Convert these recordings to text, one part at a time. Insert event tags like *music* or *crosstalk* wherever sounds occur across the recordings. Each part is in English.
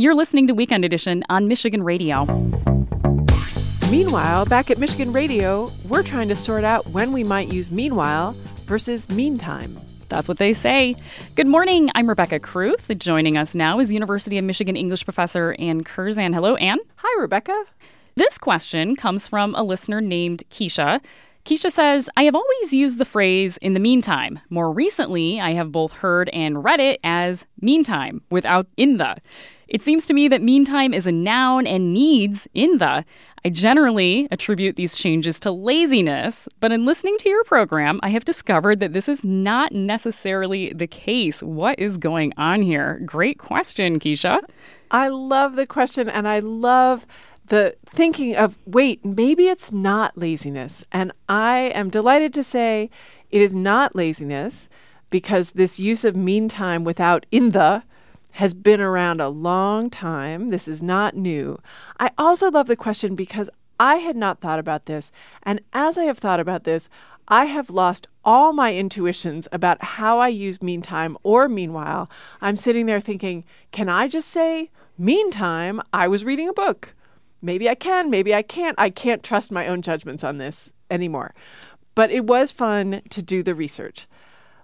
You're listening to Weekend Edition on Michigan Radio. Meanwhile, back at Michigan Radio, we're trying to sort out when we might use meanwhile versus meantime. That's what they say. Good morning. I'm Rebecca Kruth. Joining us now is University of Michigan English professor Anne Curzan. Hello, Anne. Hi, Rebecca. This question comes from a listener named Keisha. Keisha says, I have always used the phrase in the meantime. More recently, I have both heard and read it as meantime without in the. It seems to me that meantime is a noun and needs in the. I generally attribute these changes to laziness, but in listening to your program, I have discovered that this is not necessarily the case. What is going on here? Great question, Keisha. I love the question and I love the thinking of wait, maybe it's not laziness. And I am delighted to say it is not laziness because this use of meantime without in the has been around a long time. This is not new. I also love the question because I had not thought about this. And as I have thought about this, I have lost all my intuitions about how I use meantime or meanwhile. I'm sitting there thinking, can I just say, meantime, I was reading a book? maybe I can, maybe I can't. I can't trust my own judgments on this anymore. But it was fun to do the research.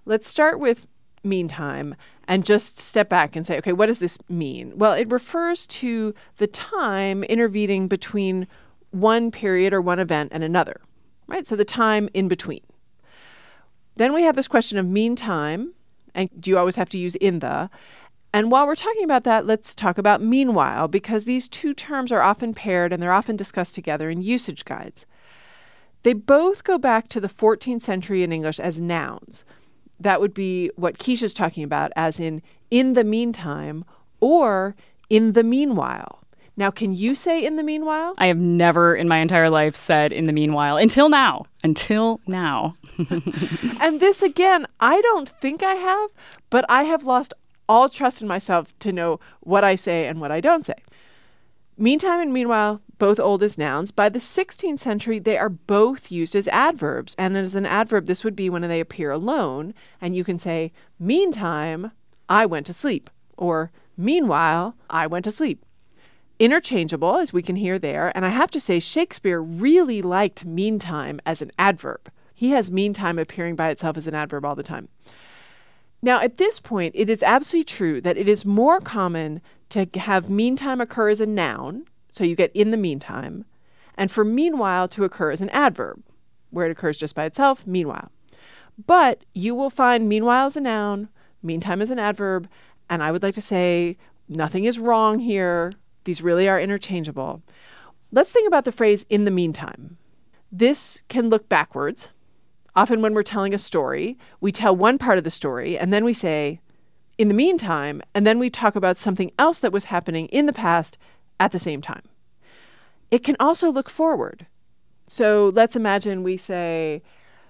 Let's start with meantime and just step back and say, okay, what does this mean? Well, it refers to the time intervening between one period or one event and another, right? So the time in between. Then we have this question of meantime, and do you always have to use in the? And while we're talking about that, let's talk about meanwhile, because these two terms are often paired and they're often discussed together in usage guides. They both go back to the 14th century in English as nouns. That would be what Keisha's talking about, as in in the meantime or in the meanwhile. Now, can you say in the meanwhile? I have never in my entire life said in the meanwhile until now. Until now. *laughs* and this again, I don't think I have, but I have lost all trust in myself to know what I say and what I don't say. Meantime and meanwhile, both old as nouns. By the 16th century, they are both used as adverbs. And as an adverb, this would be when they appear alone. And you can say, Meantime, I went to sleep. Or, Meanwhile, I went to sleep. Interchangeable, as we can hear there. And I have to say, Shakespeare really liked meantime as an adverb. He has meantime appearing by itself as an adverb all the time. Now, at this point, it is absolutely true that it is more common to have meantime occur as a noun, so you get in the meantime, and for meanwhile to occur as an adverb, where it occurs just by itself, meanwhile. But you will find meanwhile as a noun, meantime as an adverb, and I would like to say nothing is wrong here. These really are interchangeable. Let's think about the phrase in the meantime. This can look backwards Often, when we're telling a story, we tell one part of the story and then we say, in the meantime, and then we talk about something else that was happening in the past at the same time. It can also look forward. So let's imagine we say,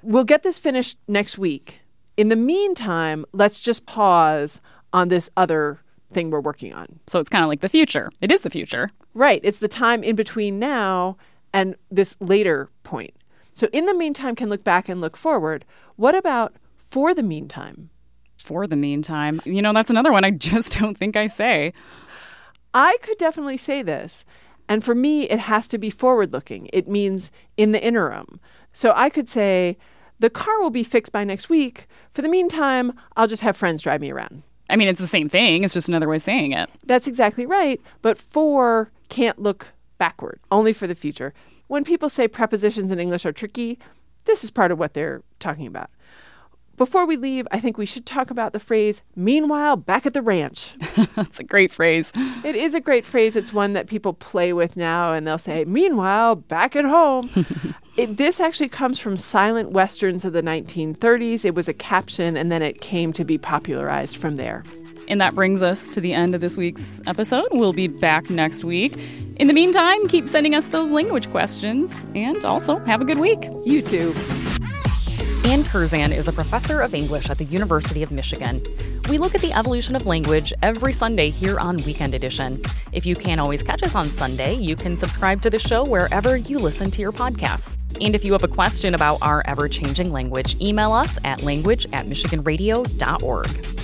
we'll get this finished next week. In the meantime, let's just pause on this other thing we're working on. So it's kind of like the future. It is the future. Right. It's the time in between now and this later point. So, in the meantime, can look back and look forward. What about for the meantime? For the meantime, you know, that's another one I *laughs* just don't think I say. I could definitely say this. And for me, it has to be forward looking. It means in the interim. So I could say, the car will be fixed by next week. For the meantime, I'll just have friends drive me around. I mean, it's the same thing. It's just another way of saying it. That's exactly right. But for can't look backward, only for the future when people say prepositions in English are tricky, this is part of what they're talking about. Before we leave, I think we should talk about the phrase, meanwhile, back at the ranch. *laughs* That's a great phrase. It is a great phrase. It's one that people play with now, and they'll say, meanwhile, back at home. *laughs* it, this actually comes from silent westerns of the 1930s. It was a caption, and then it came to be popularized from there. And that brings us to the end of this week's episode. We'll be back next week. In the meantime, keep sending us those language questions and also have a good week. You too. Anne Curzan is a professor of English at the University of Michigan. We look at the evolution of language every Sunday here on Weekend Edition. If you can't always catch us on Sunday, you can subscribe to the show wherever you listen to your podcasts. And if you have a question about our ever changing language, email us at language at michiganradio.org.